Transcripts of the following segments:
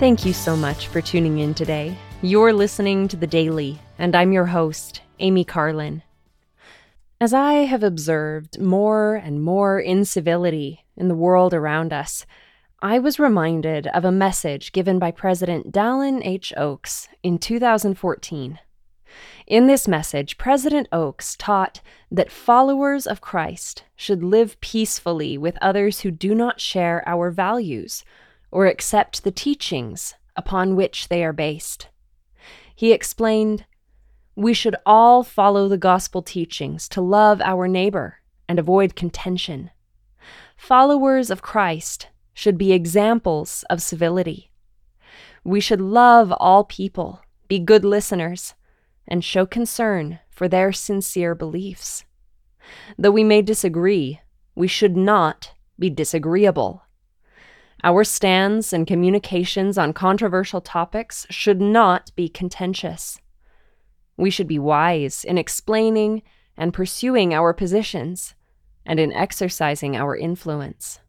Thank you so much for tuning in today. You're listening to The Daily, and I'm your host, Amy Carlin. As I have observed more and more incivility in the world around us, I was reminded of a message given by President Dallin H. Oaks in 2014. In this message, President Oaks taught that followers of Christ should live peacefully with others who do not share our values or accept the teachings upon which they are based. He explained, We should all follow the gospel teachings to love our neighbor and avoid contention. Followers of Christ should be examples of civility. We should love all people, be good listeners, and show concern for their sincere beliefs. Though we may disagree, we should not be disagreeable. Our stands and communications on controversial topics should not be contentious. We should be wise in explaining and pursuing our positions and in exercising our influence.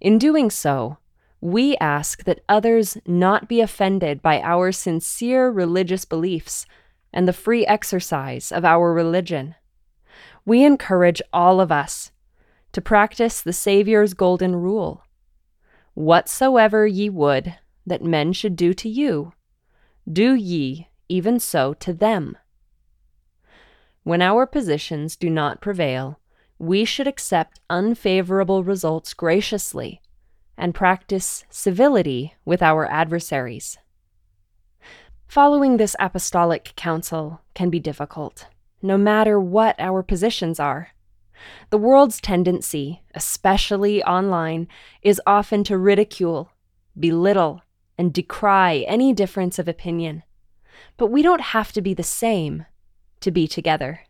In doing so, we ask that others not be offended by our sincere religious beliefs and the free exercise of our religion. We encourage all of us to practice the Savior's golden rule Whatsoever ye would that men should do to you, do ye even so to them. When our positions do not prevail, we should accept unfavorable results graciously and practice civility with our adversaries. Following this apostolic counsel can be difficult, no matter what our positions are. The world's tendency, especially online, is often to ridicule, belittle, and decry any difference of opinion. But we don't have to be the same to be together.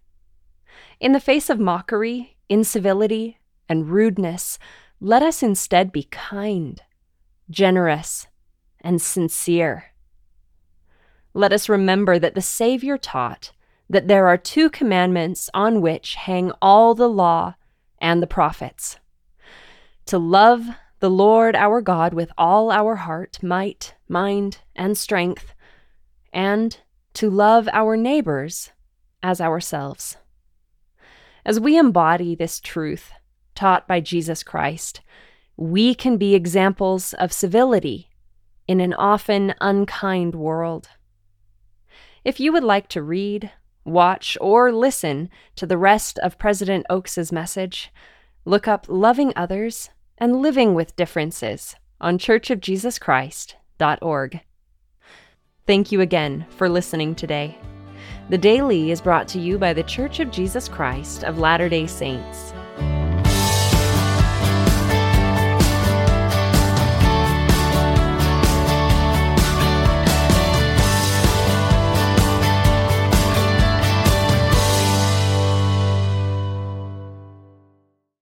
In the face of mockery, incivility, and rudeness, let us instead be kind, generous, and sincere. Let us remember that the Savior taught that there are two commandments on which hang all the law and the prophets to love the Lord our God with all our heart, might, mind, and strength, and to love our neighbors as ourselves. As we embody this truth taught by Jesus Christ, we can be examples of civility in an often unkind world. If you would like to read, watch, or listen to the rest of President Oaks's message, look up Loving Others and Living with Differences on churchofjesuschrist.org. Thank you again for listening today. The Daily is brought to you by The Church of Jesus Christ of Latter day Saints